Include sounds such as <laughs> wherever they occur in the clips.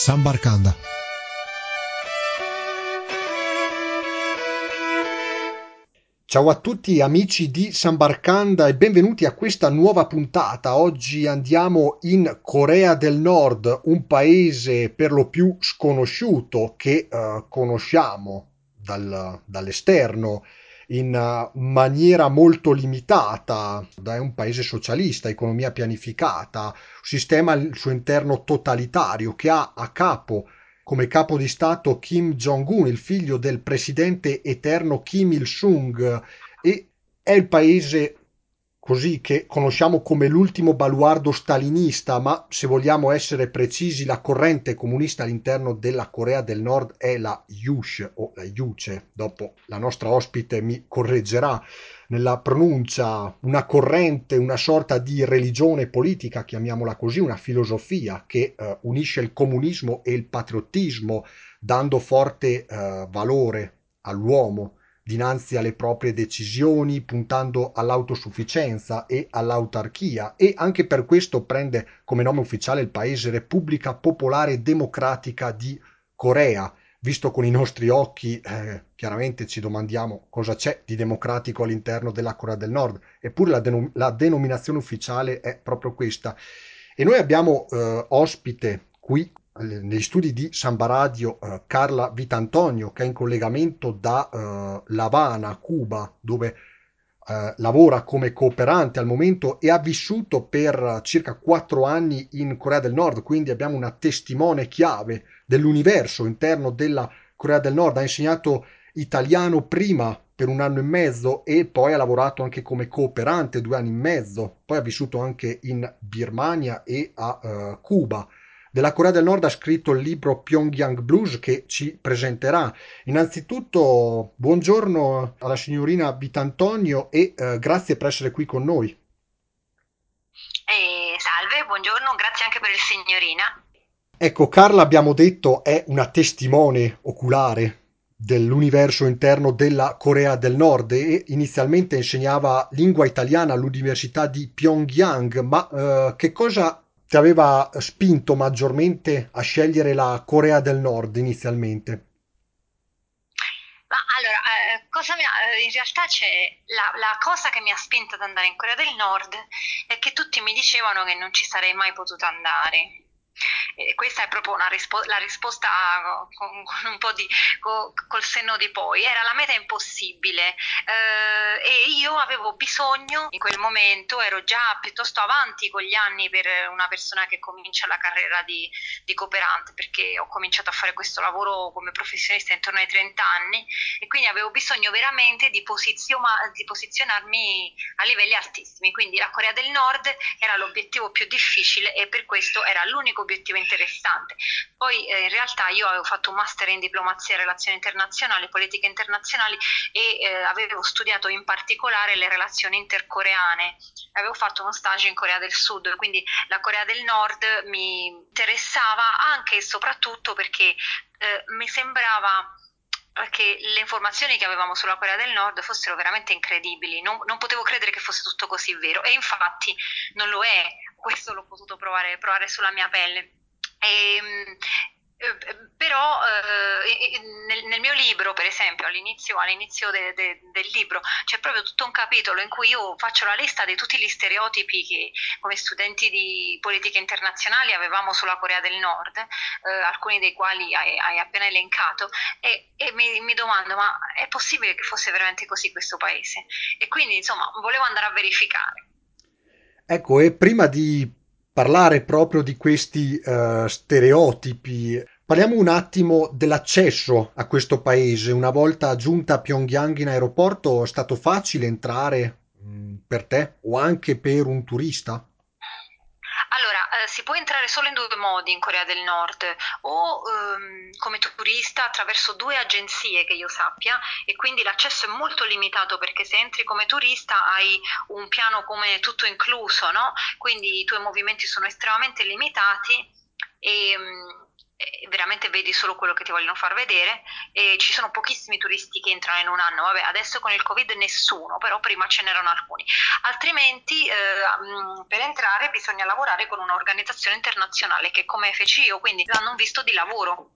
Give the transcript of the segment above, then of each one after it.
Sambarkanda. Ciao a tutti amici di Sambarkanda e benvenuti a questa nuova puntata. Oggi andiamo in Corea del Nord, un paese per lo più sconosciuto che uh, conosciamo dal, dall'esterno in uh, maniera molto limitata. È un paese socialista, economia pianificata, un sistema al suo interno totalitario che ha a capo come capo di Stato Kim Jong-un, il figlio del presidente eterno Kim Il-sung, e è il paese così che conosciamo come l'ultimo baluardo stalinista, ma se vogliamo essere precisi, la corrente comunista all'interno della Corea del Nord è la Yush o la Yuce. Dopo la nostra ospite mi correggerà nella pronuncia, una corrente, una sorta di religione politica, chiamiamola così, una filosofia che eh, unisce il comunismo e il patriottismo, dando forte eh, valore all'uomo dinanzi alle proprie decisioni, puntando all'autosufficienza e all'autarchia e anche per questo prende come nome ufficiale il paese Repubblica Popolare Democratica di Corea. Visto con i nostri occhi, eh, chiaramente ci domandiamo cosa c'è di democratico all'interno della Corea del Nord, eppure la, denom- la denominazione ufficiale è proprio questa. E noi abbiamo eh, ospite qui negli studi di Samba Radio eh, Carla Vitantonio che è in collegamento da eh, Lavana, Cuba, dove eh, lavora come cooperante al momento e ha vissuto per circa quattro anni in Corea del Nord, quindi abbiamo una testimone chiave dell'universo interno della Corea del Nord, ha insegnato italiano prima per un anno e mezzo e poi ha lavorato anche come cooperante due anni e mezzo, poi ha vissuto anche in Birmania e a uh, Cuba della Corea del Nord ha scritto il libro Pyongyang Blues che ci presenterà. Innanzitutto, buongiorno alla signorina Vitantonio e eh, grazie per essere qui con noi. Eh, salve, buongiorno, grazie anche per il signorina. Ecco, Carla abbiamo detto è una testimone oculare dell'universo interno della Corea del Nord e inizialmente insegnava lingua italiana all'Università di Pyongyang, ma eh, che cosa ti aveva spinto maggiormente a scegliere la Corea del Nord inizialmente? Ma allora, eh, cosa mi ha, eh, in realtà c'è la, la, cosa che mi ha spinto ad andare in Corea del Nord è che tutti mi dicevano che non ci sarei mai potuta andare e questa è proprio rispo- la risposta con, con, un po' di con, col senno di poi. Era la meta impossibile eh, e io avevo bisogno in quel momento, ero già piuttosto avanti con gli anni per una persona che comincia la carriera di, di cooperante perché ho cominciato a fare questo lavoro come professionista intorno ai 30 anni e quindi avevo bisogno veramente di, posiziona- di posizionarmi a livelli altissimi. Quindi la Corea del Nord era l'obiettivo più difficile e per questo era l'unico obiettivo interessante. Poi eh, in realtà io avevo fatto un master in diplomazia e relazioni internazionali, politica internazionali e eh, avevo studiato in particolare le relazioni intercoreane. Avevo fatto uno stage in Corea del Sud, quindi la Corea del Nord mi interessava anche e soprattutto perché eh, mi sembrava che le informazioni che avevamo sulla Corea del Nord fossero veramente incredibili, non, non, potevo credere che fosse tutto così vero e infatti non lo è, questo l'ho potuto provare, provare sulla mia pelle. E, ehm, eh, però eh, nel, nel, mio libro, per esempio, all'inizio, all'inizio de, de, del libro c'è proprio tutto un capitolo in cui io faccio la lista di tutti gli stereotipi che come studenti di politica internazionali avevamo sulla Corea del Nord, eh, alcuni dei quali hai, hai appena elencato, e, e mi, mi, domando ma è possibile che fosse veramente così questo paese? E quindi insomma volevo andare a verificare. Ecco, e prima di parlare proprio di questi uh, stereotipi. Parliamo un attimo dell'accesso a questo paese. Una volta giunta a Pyongyang in aeroporto, è stato facile entrare mh, mm, per te o anche per un turista? Si può entrare solo in due modi in Corea del Nord, o ehm, come turista attraverso due agenzie che io sappia e quindi l'accesso è molto limitato perché se entri come turista hai un piano come tutto incluso, no? Quindi i tuoi movimenti sono estremamente limitati e, eh, veramente vedi solo quello che ti vogliono far vedere. E ci sono pochissimi turisti che entrano in un anno, vabbè adesso con il covid nessuno, però prima ce n'erano alcuni, altrimenti eh, per entrare bisogna lavorare con un'organizzazione internazionale che come feci io, quindi danno un visto di lavoro.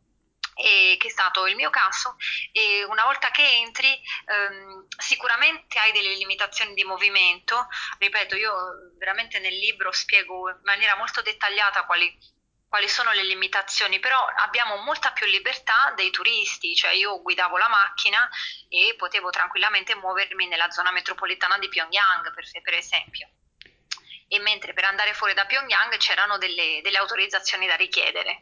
Che è stato il mio caso. E una volta che entri ehm, sicuramente hai delle limitazioni di movimento. Ripeto io veramente nel libro spiego in maniera molto dettagliata quali quali sono le limitazioni, però abbiamo molta più libertà dei turisti, cioè io guidavo la macchina e potevo tranquillamente muovermi nella zona metropolitana di Pyongyang, per, per esempio. E mentre per andare fuori da Pyongyang c'erano delle, delle autorizzazioni da richiedere.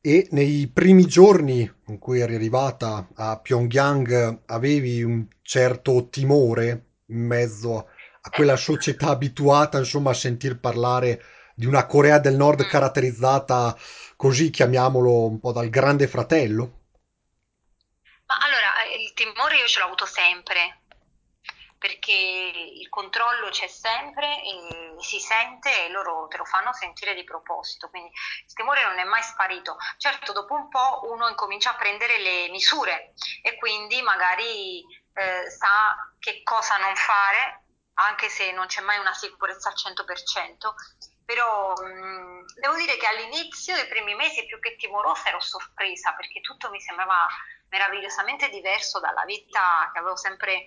E nei primi giorni in cui eri arrivata a Pyongyang avevi un certo timore in mezzo a quella società abituata, insomma, a sentir parlare di una Corea del Nord Mm. caratterizzata così, chiamiamolo un po' dal grande fratello. Ma allora, eh, il timore io ce l'ho avuto sempre, perché il controllo c'è sempre e si sente e loro te lo fanno sentire di proposito, quindi il timore non è mai sparito. Certo, dopo un po' uno incomincia a prendere le misure e quindi magari eh, sa che cosa non fare, anche se non c'è mai una sicurezza al 100%, però mh, devo dire che all'inizio, i primi mesi, più che timorosa, ero sorpresa perché tutto mi sembrava meravigliosamente diverso dalla vita che avevo sempre,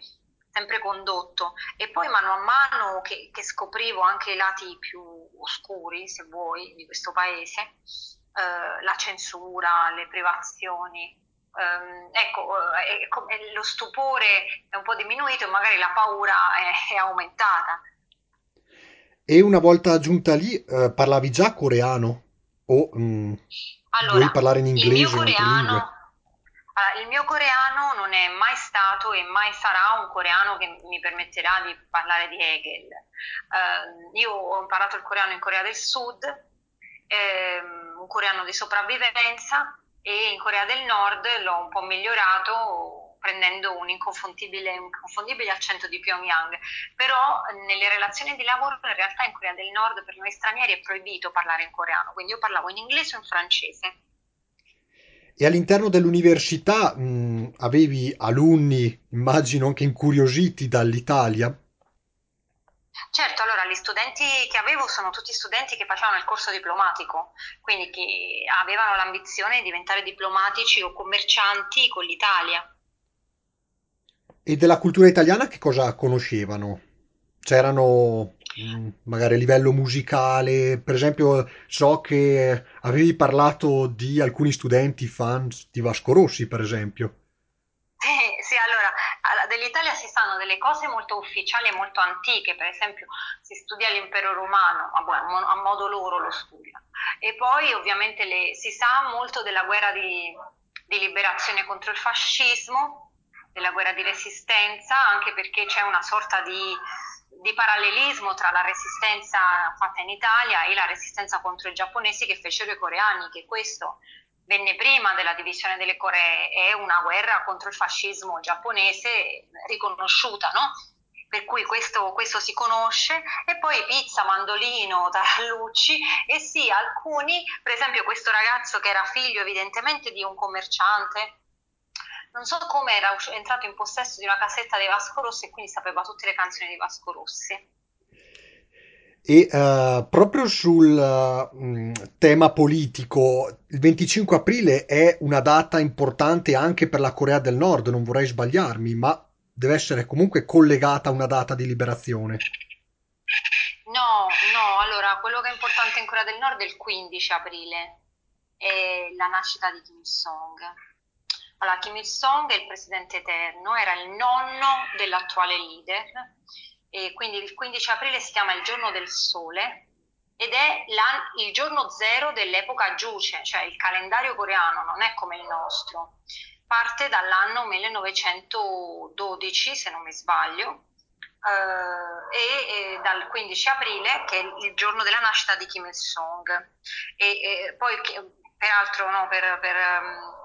sempre condotto. E poi mano a mano che, che scoprivo anche i lati più oscuri, se vuoi, di questo paese, eh, la censura, le privazioni. ehm, ecco, eh, lo stupore è un po' diminuito e magari la paura è, è aumentata. E una volta giunta lì, eh, parlavi già coreano o mm, Allora, parlare in il mio inglese o in altre lingue? coreano, allora, il mio coreano non è mai stato e mai sarà un coreano che mi permetterà di parlare di Hegel. Eh, io ho imparato il coreano in Corea del Sud, ehm, un coreano di sopravvivenza e in Corea del Nord l'ho un po' migliorato prendendo un inconfondibile, un inconfondibile accento di Pyongyang. Però nelle relazioni di lavoro in realtà in Corea del Nord per noi stranieri è proibito parlare in coreano, quindi io parlavo in inglese o in francese. E all'interno dell'università, mh, avevi alunni, immagino anche incuriositi dall'Italia? Certo, allora gli studenti che avevo sono tutti studenti che facevano il corso diplomatico, quindi che avevano l'ambizione di diventare diplomatici o commercianti con l'Italia. E della cultura italiana che cosa conoscevano? C'erano mh, magari a livello musicale, per esempio, so che avevi parlato di alcuni studenti fans di Vasco Rossi, per esempio. Sì, sì, allora, dell'Italia si sanno delle cose molto ufficiali e molto antiche, per esempio si studia l'impero romano, a modo loro lo studiano. E poi ovviamente le- si sa molto della guerra di, di liberazione contro il fascismo, della guerra di resistenza, anche perché c'è una sorta di, di parallelismo tra la resistenza fatta in Italia e la resistenza contro i giapponesi che fecero i coreani, che questo venne prima della divisione delle Coree, è una guerra contro il fascismo giapponese riconosciuta, no? Per cui questo, questo si conosce e poi pizza, mandolino, tarallucci e sì, alcuni, per esempio questo ragazzo che era figlio evidentemente di un commerciante, non so come era entrato in possesso di una cassetta dei Vasco Rossi e quindi sapeva tutte le canzoni di Vasco Rossi. E eh, proprio sul mh, tema politico, il 25 aprile è una data importante anche per la Corea del Nord, non vorrei sbagliarmi, ma deve essere comunque collegata a una data di liberazione. No, no, allora quello che è importante in Corea del Nord è il 15 aprile, è la nascita di Kim Il-sung. Allora, Kim Il-sung è il presidente eterno, era il nonno dell'attuale leader e quindi il 15 aprile si chiama il giorno del sole ed è la- il giorno zero dell'epoca Juche, cioè il calendario coreano non è come il nostro, parte dall'anno 1912 se non mi sbaglio eh, e, e dal 15 aprile che è il giorno della nascita di Kim Il-sung. E, e poi peraltro no, per, per, ehm,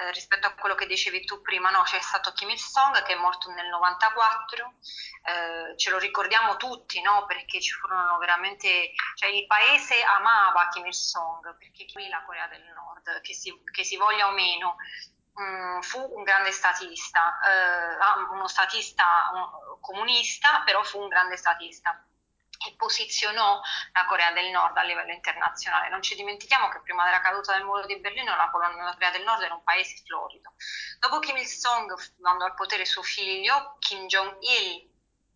eh, rispetto a quello che dicevi tu prima, no, c'è stato Kim Il-sung che è morto nel 94, eh, ce lo ricordiamo tutti, no, perché ci furono veramente, cioè il paese amava Kim Il-sung, perché qui la Corea del Nord, che si, che si voglia o meno, mh, mm, fu un grande statista, eh, uno statista un, comunista, però fu un grande statista e posizionò la Corea del Nord a livello internazionale. Non ci dimentichiamo che prima della caduta del muro di Berlino la, la Corea del Nord era un paese florido. Dopo Kim Il-sung mandò al potere suo figlio Kim Jong-il,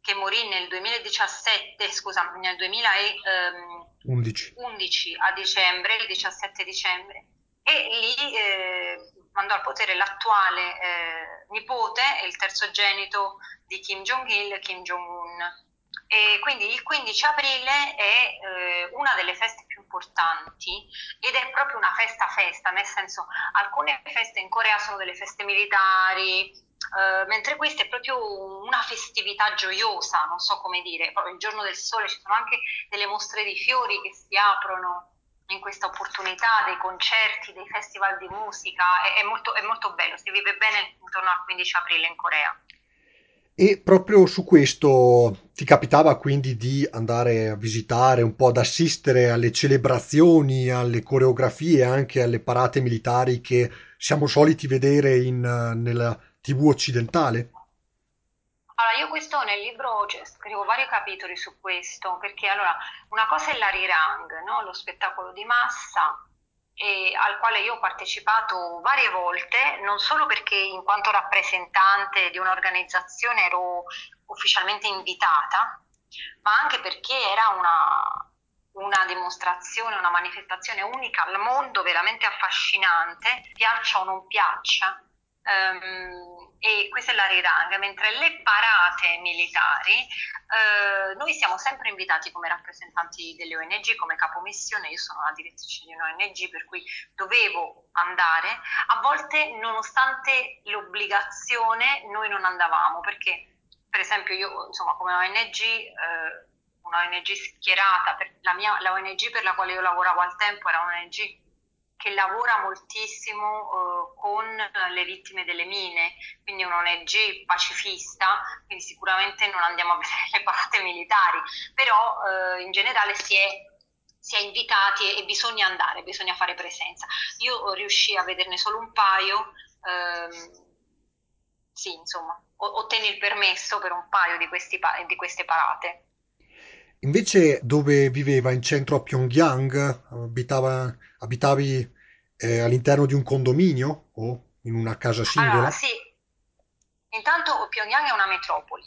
che morì nel 2017, scusa, nel 2011 ehm, a dicembre, il 17 dicembre, e lì eh, mandò al potere l'attuale eh, nipote e il terzogenito di Kim Jong-il, Kim Jong-un e quindi il 15 aprile è eh, una delle feste più importanti ed è proprio una festa festa, nel senso alcune feste in Corea sono delle feste militari, eh, mentre questa è proprio una festività gioiosa, non so come dire, Poi, il giorno del sole ci sono anche delle mostre di fiori che si aprono in questa opportunità dei concerti, dei festival di musica, è, è, molto, è molto bello, si vive bene intorno al 15 aprile in Corea. E proprio su questo ti capitava quindi di andare a visitare, un po' ad assistere alle celebrazioni, alle coreografie, anche alle parate militari che siamo soliti vedere in, nella TV occidentale? Allora, io questo nel libro cioè, scrivo vari capitoli su questo, perché allora una cosa è l'Arirang, no? lo spettacolo di massa, al quale io ho partecipato varie volte, non solo perché in quanto rappresentante di un'organizzazione ero ufficialmente invitata, ma anche perché era una, una dimostrazione, una manifestazione unica al mondo, veramente affascinante, piaccia o non piaccia, Um, e questa è la rirang, mentre le parate militari, uh, noi siamo sempre invitati come rappresentanti delle ONG, come capomissione, io sono la direttrice di una ONG per cui dovevo andare, a volte nonostante l'obbligazione noi non andavamo perché per esempio io insomma come ONG... Uh, una ONG schierata, la, mia, la ONG per la quale io lavoravo al tempo era un'ONG che lavora moltissimo eh, con le vittime delle mine, quindi un'ONG pacifista, quindi sicuramente non andiamo a <laughs> vedere le parate militari, però eh, in generale si è, si è invitati e bisogna andare, bisogna fare presenza. Io riuscii a vederne solo un paio, ehm, sì, insomma, ottenni il permesso per un paio di, questi, di queste parate. Invece dove viveva in centro a Pyongyang, abitava, abitavi eh, all'interno di un condominio o in una casa Allora, singola? sì, intanto Pyongyang è una metropoli,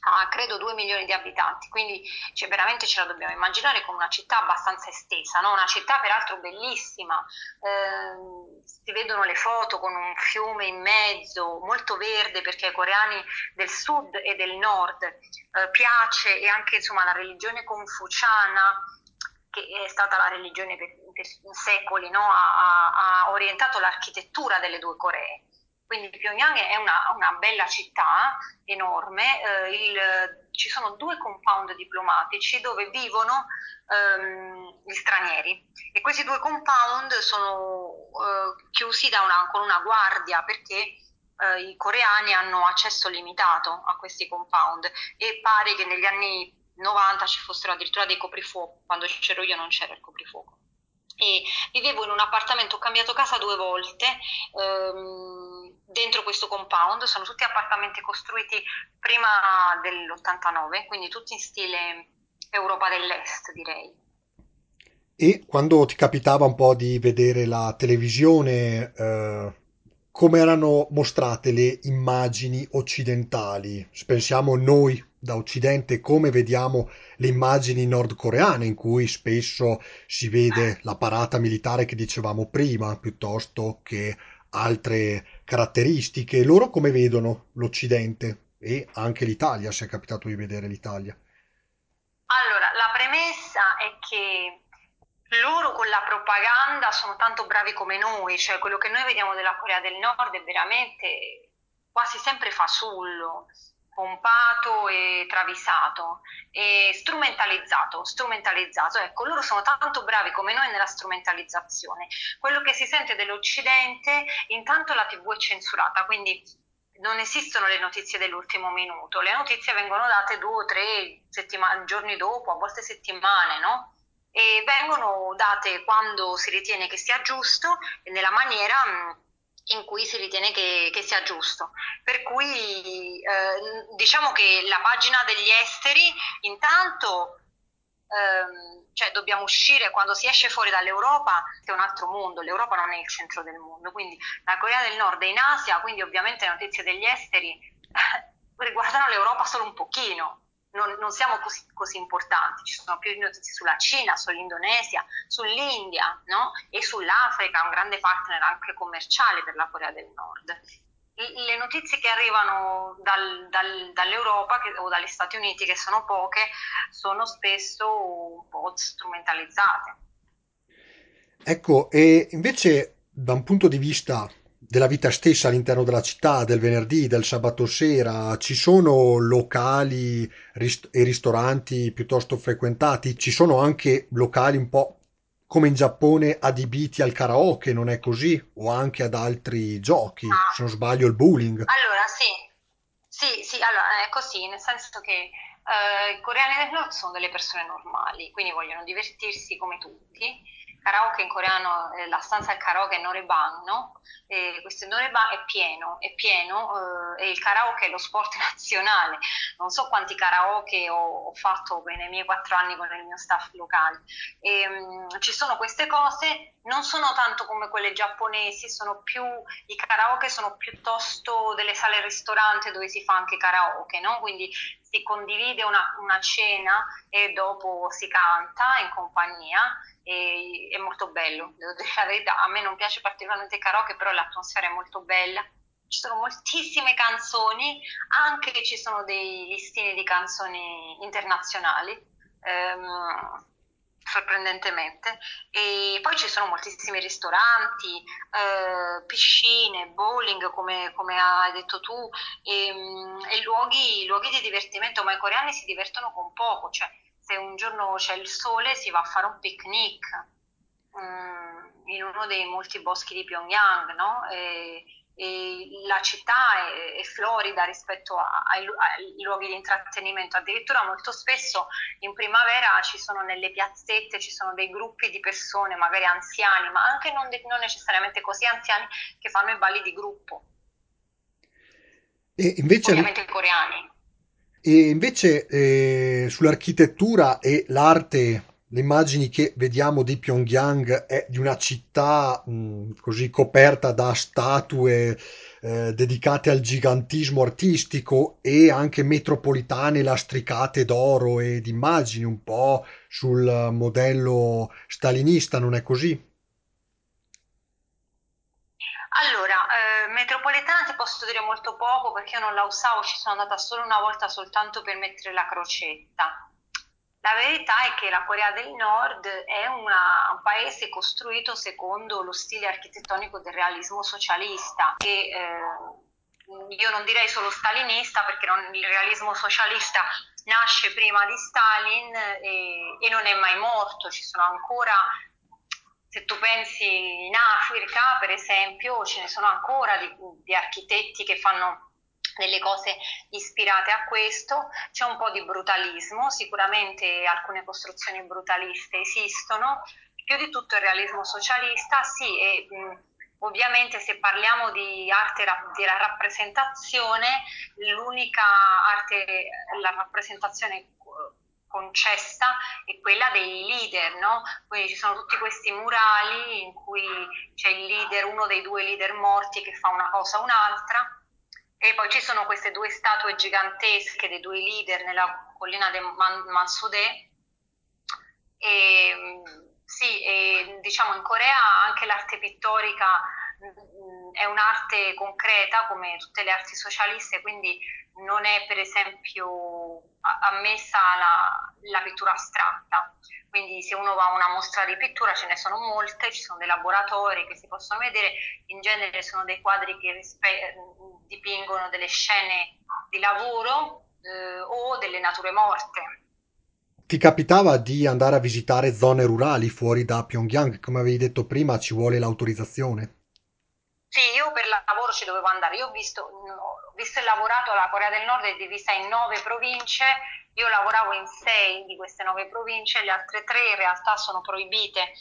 ha credo 2 milioni di abitanti, quindi cioè, veramente ce la dobbiamo immaginare come una città abbastanza estesa, no? una città peraltro bellissima, eh, si vedono le foto con un fiume in mezzo, molto verde perché ai coreani del sud e del nord eh, piace e anche insomma, la religione confuciana che è stata la religione per, per secoli, no? ha, ha orientato l'architettura delle due Coree. Quindi Pyongyang è una, una bella città enorme, eh, il, ci sono due compound diplomatici dove vivono ehm, gli stranieri. E questi due compound sono eh, chiusi una, con una guardia perché eh, i coreani hanno accesso limitato a questi compound. E pare che negli anni 90 ci fossero addirittura dei coprifuoco, quando c'ero io non c'era il coprifuoco e vivevo in un appartamento, ho cambiato casa due volte ehm, dentro questo compound, sono tutti appartamenti costruiti prima dell'89, quindi tutti in stile Europa dell'Est direi. E quando ti capitava un po' di vedere la televisione, eh, come erano mostrate le immagini occidentali? Pensiamo noi da Occidente come vediamo le immagini nordcoreane in cui spesso si vede la parata militare che dicevamo prima, piuttosto che altre caratteristiche. Loro come vedono l'Occidente e anche l'Italia, se è capitato di vedere l'Italia? Allora, la premessa è che loro con la propaganda sono tanto bravi come noi, cioè quello che noi vediamo della Corea del Nord è veramente quasi sempre fasullo. Pompato e travisato e strumentalizzato, strumentalizzato. Ecco, loro sono tanto bravi come noi nella strumentalizzazione. Quello che si sente dell'Occidente, intanto la TV è censurata, quindi non esistono le notizie dell'ultimo minuto, le notizie vengono date due o tre giorni dopo, a volte settimane, no? E vengono date quando si ritiene che sia giusto e nella maniera mh, in cui si ritiene che, che sia giusto. Per cui eh, diciamo che la pagina degli esteri intanto ehm, cioè dobbiamo uscire quando si esce fuori dall'Europa è un altro mondo, l'Europa non è il centro del mondo, quindi la Corea del Nord è in Asia, quindi ovviamente le notizie degli esteri <laughs> riguardano l'Europa solo un pochino, non, non siamo così, così, importanti, ci sono più notizie sulla Cina, sull'Indonesia, sull'India no? e sull'Africa, un grande partner anche commerciale per la Corea del Nord. Le notizie che arrivano dal, dal, dall'Europa che, o dagli Stati Uniti, che sono poche, sono spesso un po' strumentalizzate. Ecco, e invece da un punto di vista della vita stessa all'interno della città, del venerdì, del sabato sera, ci sono locali rist- e ristoranti piuttosto frequentati, ci sono anche locali un po' come in Giappone adibiti al karaoke, non è così? O anche ad altri giochi, Ah, se non sbaglio il bowling. allora sì, sì, sì, allora è così, nel senso che eh, i coreani del nord sono delle persone normali, quindi vogliono divertirsi come tutti. Karaoke in coreano, eh, la stanza del karaoke è Noreban, no? E questo Noreban è pieno, è pieno, eh, e il karaoke è lo sport <laughs> nazionale. Non so quanti karaoke ho, ho fatto nei miei quattro anni con il mio staff locale. E, mh, ci sono queste cose, non sono tanto come quelle giapponesi, sono più, i karaoke sono piuttosto delle sale ristorante dove si fa anche karaoke, no? Quindi si condivide una, una cena e dopo si canta in compagnia e è molto bello, devo dire la verità. A me non piace particolarmente il karaoke, però l'atmosfera è molto bella. Ci sono moltissime canzoni, anche ci sono dei listini di canzoni internazionali, ehm, sorprendentemente. E poi ci sono moltissimi ristoranti, eh, piscine, bowling, come, come hai detto tu, e, mm, e luoghi, luoghi di divertimento, ma i coreani si divertono con poco, cioè se un giorno c'è il sole si va a fare un picnic mm, in uno dei molti boschi di Pyongyang, no? E, e la città è, è florida rispetto a- ai, ai luoghi di intrattenimento, addirittura molto spesso in primavera ci sono nelle piazzette, ci sono dei gruppi di persone, magari anziani, ma anche non, de- non necessariamente così anziani, che fanno i balli di gruppo, E invece ovviamente coreani. E invece eh, sull'architettura e l'arte, le immagini che vediamo di Pyongyang è di una città mh, così coperta da statue eh, dedicate al gigantismo artistico e anche metropolitane lastricate d'oro e di immagini un po' sul modello stalinista, non è così? Allora, posso dire molto poco perché io non la usavo, ci sono andata solo una volta soltanto per mettere la crocetta. La verità è che la Corea del Nord è una- un paese costruito secondo lo stile architettonico del realismo socialista, che eh, io non direi solo stalinista perché non- il realismo socialista nasce prima di Stalin e, e non è mai morto, ci sono ancora, se tu pensi in Africa per esempio, ce ne sono ancora di, di architetti che fanno delle cose ispirate a questo, c'è un po' di brutalismo, sicuramente alcune costruzioni brutaliste esistono, più di tutto il realismo socialista, sì, e mh, ovviamente se parliamo di arte ra- di rappresentazione, l'unica arte, la rappresentazione concessa è quella dei leader, no? Quindi ci sono tutti questi murali in cui c'è il leader, uno dei due leader morti che fa una cosa o un'altra e poi ci sono queste due statue gigantesche dei due leader nella collina del Man-. E, sì, e, diciamo in Corea anche l'arte pittorica mh, è un'arte concreta come tutte le arti socialiste, quindi non è per esempio ammessa la, la pittura astratta. Quindi se uno va a una mostra di pittura ce ne sono molte, ci sono dei laboratori che si possono vedere, in genere sono dei quadri che rispe- dipingono delle scene di lavoro eh, o delle nature morte. Ti capitava di andare a visitare zone rurali fuori da Pyongyang? Come avevi detto prima, ci vuole l'autorizzazione. Sì, io per lavoro ci dovevo andare. Io ho visto, ho visto e lavorato la Corea del Nord è divisa in nove province. Io lavoravo in sei di queste nove province, le altre tre in realtà sono proibite.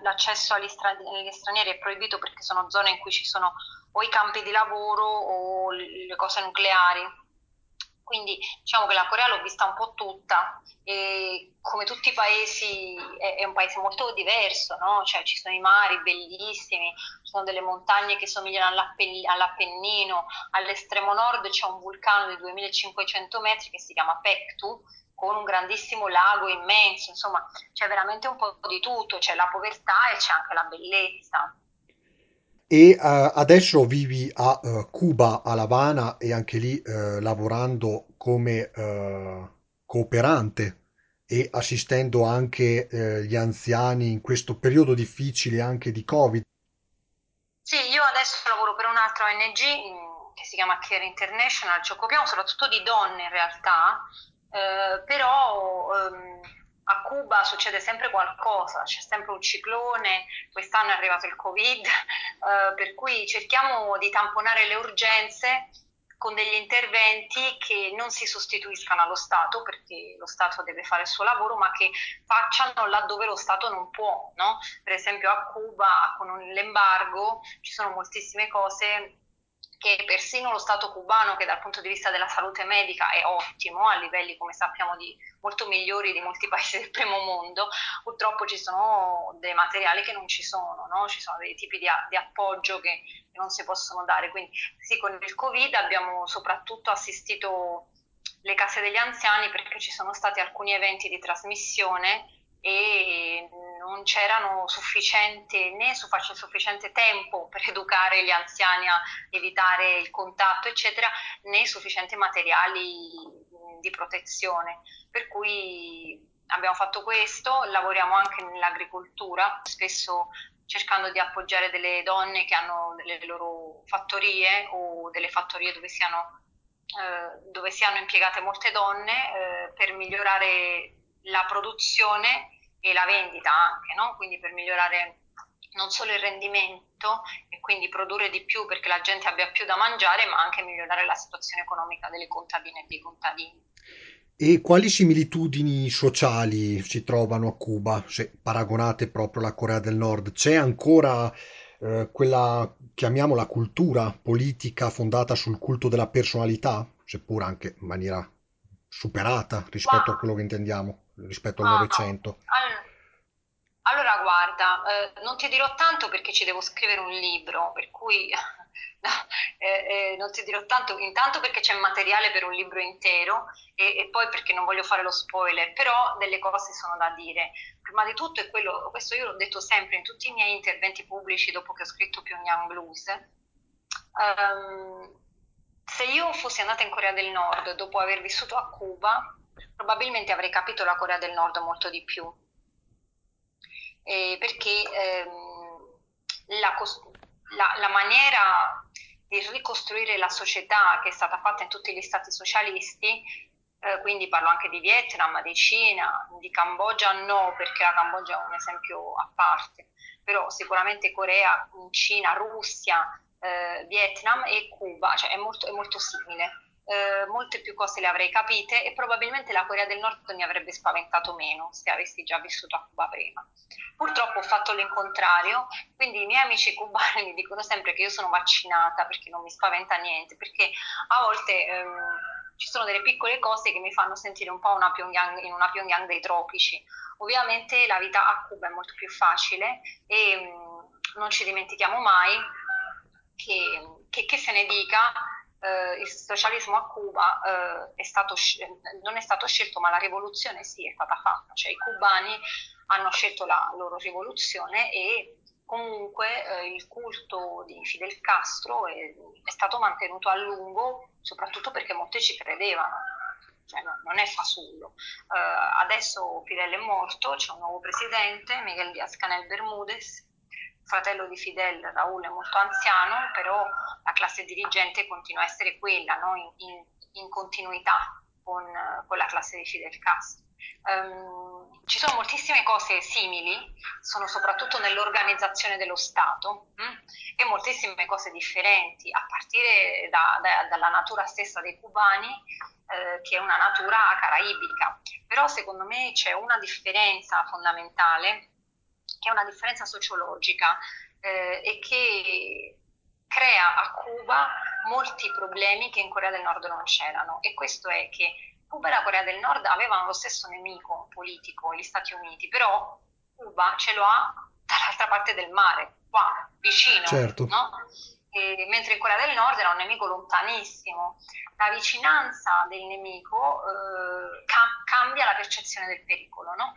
L'accesso agli, agli stranieri è proibito perché sono zone in cui ci sono o i campi di lavoro o le cose nucleari quindi diciamo che la Corea l'ho vista un po' tutta e come tutti i paesi è, è un paese molto diverso, no? cioè, ci sono i mari bellissimi, ci sono delle montagne che somigliano all'Appennino, all'estremo nord c'è un vulcano di 2500 metri che si chiama Pektu, con un grandissimo lago immenso, insomma c'è veramente un po' di tutto, c'è la povertà e c'è anche la bellezza. E uh, adesso vivi a uh, Cuba, a La Habana, e anche lì uh, lavorando come cooperante e assistendo anche gli anziani in questo periodo difficile anche di Covid. Sì, io adesso lavoro per un'altra ONG mm, che si chiama Care International, ci occupiamo soprattutto di donne in realtà, eh, però ehm, a Cuba succede sempre qualcosa, c'è sempre un ciclone, quest'anno è arrivato il Covid, <laughs> eh, per cui cerchiamo di tamponare le urgenze con degli interventi che non si sostituiscano allo Stato, perché lo Stato deve fare il suo lavoro, ma che facciano laddove lo Stato non può. No? Per esempio a Cuba con l'embargo ci sono moltissime cose che persino lo Stato cubano, che dal punto di vista della salute medica è ottimo, a livelli come sappiamo di, molto migliori di molti <laughs> paesi del primo mondo, purtroppo ci sono dei materiali che non ci sono, no? ci sono dei tipi di, di appoggio che, non si possono dare. Quindi sì, con il Covid abbiamo soprattutto assistito le case degli anziani perché ci sono stati alcuni eventi di trasmissione e non c'erano sufficiente, né sufficiente tempo per <laughs> educare gli anziani a evitare il contatto, eccetera, né sufficienti materiali di protezione. Per cui abbiamo fatto questo, lavoriamo anche nell'agricoltura, spesso cercando di appoggiare delle donne che hanno delle loro fattorie o delle fattorie dove siano, eh, dove siano impiegate molte donne eh, per migliorare la produzione e la vendita anche, no? quindi per migliorare non solo il rendimento e quindi produrre di più perché la gente abbia più da mangiare, ma anche migliorare la situazione economica delle contadine e dei contadini. E quali similitudini sociali si trovano a Cuba, se paragonate proprio alla Corea del Nord? C'è ancora eh, quella, chiamiamola, cultura politica fondata sul culto della personalità, seppur anche in maniera superata rispetto a quello che intendiamo, rispetto al Ah, Novecento? all- allora guarda, eh, non ti dirò tanto perché ci devo scrivere un libro, per cui <laughs> no, eh, eh, non ti dirò tanto, intanto perché c'è materiale per un libro intero e, e poi perché non voglio fare lo spoiler, però delle cose sono da dire. Prima di tutto è quello, questo io l'ho detto sempre in tutti i miei interventi pubblici dopo che ho scritto Pyongyang Blues, ehm, se io fossi andata in Corea del Nord dopo aver vissuto a Cuba, probabilmente avrei capito la Corea del Nord molto di più. Eh, perché ehm, la, la- la maniera di ricostruire la società che è stata fatta in tutti gli stati socialisti, eh, quindi parlo anche di Vietnam, di Cina, di Cambogia no, perché la Cambogia è un esempio a parte, però sicuramente Corea, Cina, Russia, eh, Vietnam e Cuba, cioè è molto, è molto simile eh, molte più cose le avrei capite e probabilmente la Corea del Nord mi avrebbe spaventato meno se avessi già vissuto a Cuba prima. Purtroppo ho fatto l'incontrario, quindi i miei amici cubani mi dicono sempre che io sono vaccinata perché non mi spaventa niente, perché a volte ehm, ci sono delle piccole cose che mi fanno sentire un po' una Pyongyang, in una Pyongyang dei tropici. Ovviamente la vita a Cuba è molto più facile e mh, non ci dimentichiamo mai che, che, che se ne dica, eh, il socialismo a Cuba eh, è stato, non è stato scelto, ma la rivoluzione sì è stata fatta, cioè i cubani hanno scelto la loro rivoluzione e comunque eh, il culto di Fidel Castro è, è, stato mantenuto a lungo, soprattutto perché molti ci credevano. Cioè, no, non è fasullo. Uh, adesso Fidel è morto, c'è un nuovo presidente, Miguel Díaz Canel Bermúdez, fratello di Fidel, Raul, è molto anziano, però la classe dirigente continua a essere quella, no? in, in, in, continuità con, con, la classe di Fidel Castro. Um, ci sono moltissime cose simili, sono soprattutto nell'organizzazione dello Stato mh? Hm? e moltissime cose differenti, a partire da, da, dalla natura stessa dei cubani, eh, che è una natura caraibica. Però secondo me c'è una differenza fondamentale, che è una differenza sociologica eh, e che crea a Cuba molti problemi che in Corea del Nord non c'erano e questo è che Cuba e la Corea del Nord avevano lo stesso nemico politico, gli Stati Uniti, però Cuba ce lo ha dall'altra parte del mare, qua vicino, certo. no? E, mentre in Corea del Nord era un nemico lontanissimo. La vicinanza del nemico eh, cam- cambia la percezione del pericolo, no?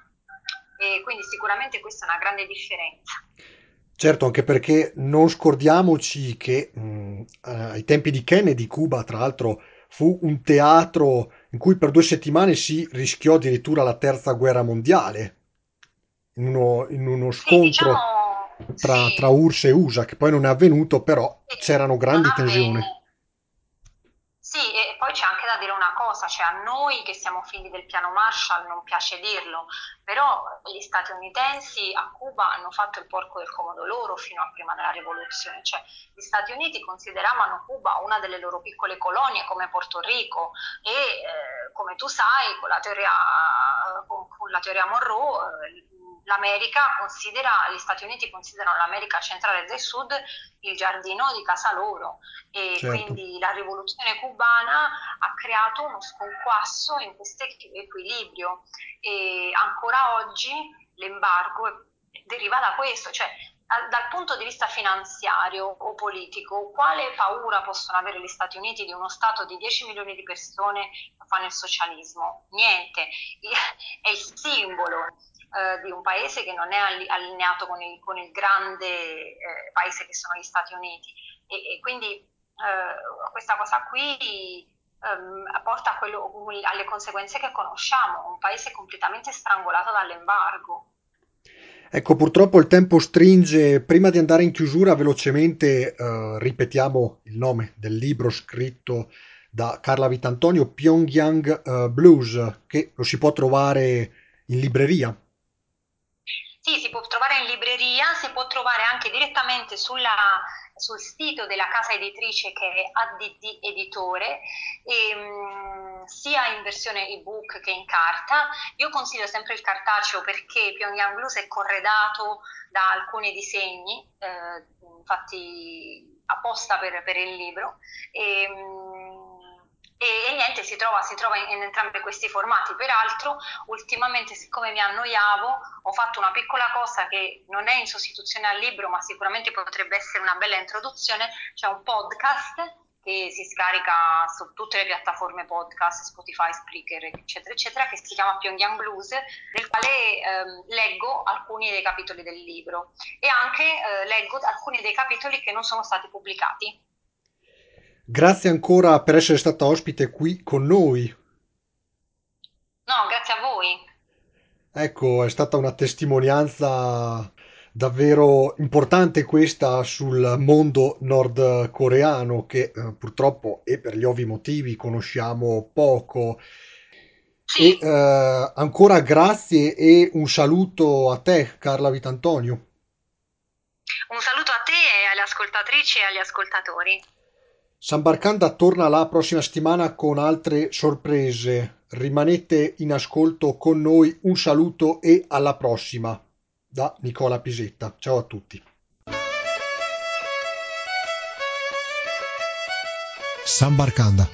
E quindi sicuramente questa è una grande differenza. Certo, anche perché non scordiamoci che mh, ai tempi di Kennedy Cuba, tra l'altro, fu un teatro in cui per due settimane si rischiò addirittura la terza guerra mondiale, in uno, in uno scontro sì, diciamo, tra, sì. tra, URSS e USA, che poi non è avvenuto, però sì, c'erano grandi tensioni. Sì, e poi c'è anche da dire cioè a noi che siamo figli del piano Marshall non piace dirlo, però gli statunitensi a Cuba hanno fatto il porco del comodo loro fino a prima della rivoluzione, cioè gli Stati Uniti consideravano Cuba una delle loro piccole colonie come Porto Rico. E eh, come tu sai con la teoria, con, con la teoria Monroe eh, l'America considera, gli Stati Uniti considerano l'America centrale del sud il giardino di casa loro e certo. quindi la rivoluzione cubana ha creato uno sconquasso in questo equilibrio e ancora oggi l'embargo deriva da questo, cioè dal punto di vista finanziario o politico, quale paura possono avere gli Stati Uniti di uno Stato di 10 milioni di persone che fanno il socialismo? Niente, <laughs> è il simbolo eh, di un paese che non è allineato con il, con il grande eh, paese che sono gli Stati Uniti e, e quindi eh, questa cosa qui ehm, porta quello, alle conseguenze che conosciamo, un paese completamente strangolato dall'embargo. Ecco, purtroppo il tempo stringe. Prima di andare in chiusura, velocemente eh, ripetiamo il nome del libro scritto da Carla Vitantonio, Pyongyang uh, Blues, che lo si può trovare in libreria. Sì, si può trovare in libreria, si può trovare anche direttamente sulla, sul sito della casa editrice che è ADD Editore, e, um, sia in versione ebook che in carta. Io consiglio sempre il cartaceo perché Pyongyang Blues è corredato da alcuni disegni, eh, fatti apposta per, per il libro. E, um, e, e niente, si trova, si trova in, in, entrambi questi formati. Peraltro, ultimamente, siccome mi annoiavo, ho fatto una piccola cosa che non è in sostituzione al libro, ma sicuramente potrebbe essere una bella introduzione. C'è un podcast che si scarica su tutte le piattaforme podcast, Spotify, Spreaker, eccetera, eccetera, che si chiama Pyongyang Blues, nel quale ehm, leggo alcuni dei capitoli del libro e anche eh, leggo alcuni dei capitoli che non sono stati pubblicati. Grazie ancora per essere stata ospite qui con noi. No, grazie a voi. Ecco, è stata una testimonianza davvero importante questa sul mondo nordcoreano che eh, purtroppo e per gli ovvi motivi conosciamo poco. Sì. E eh, ancora grazie e un saluto a te, Carla Vitantonio. Un saluto a te e alle ascoltatrici e agli ascoltatori. Sambarcanda torna la prossima settimana con altre sorprese. Rimanete in ascolto con noi. Un saluto e alla prossima. Da Nicola Pisetta. Ciao a tutti. Sambarcanda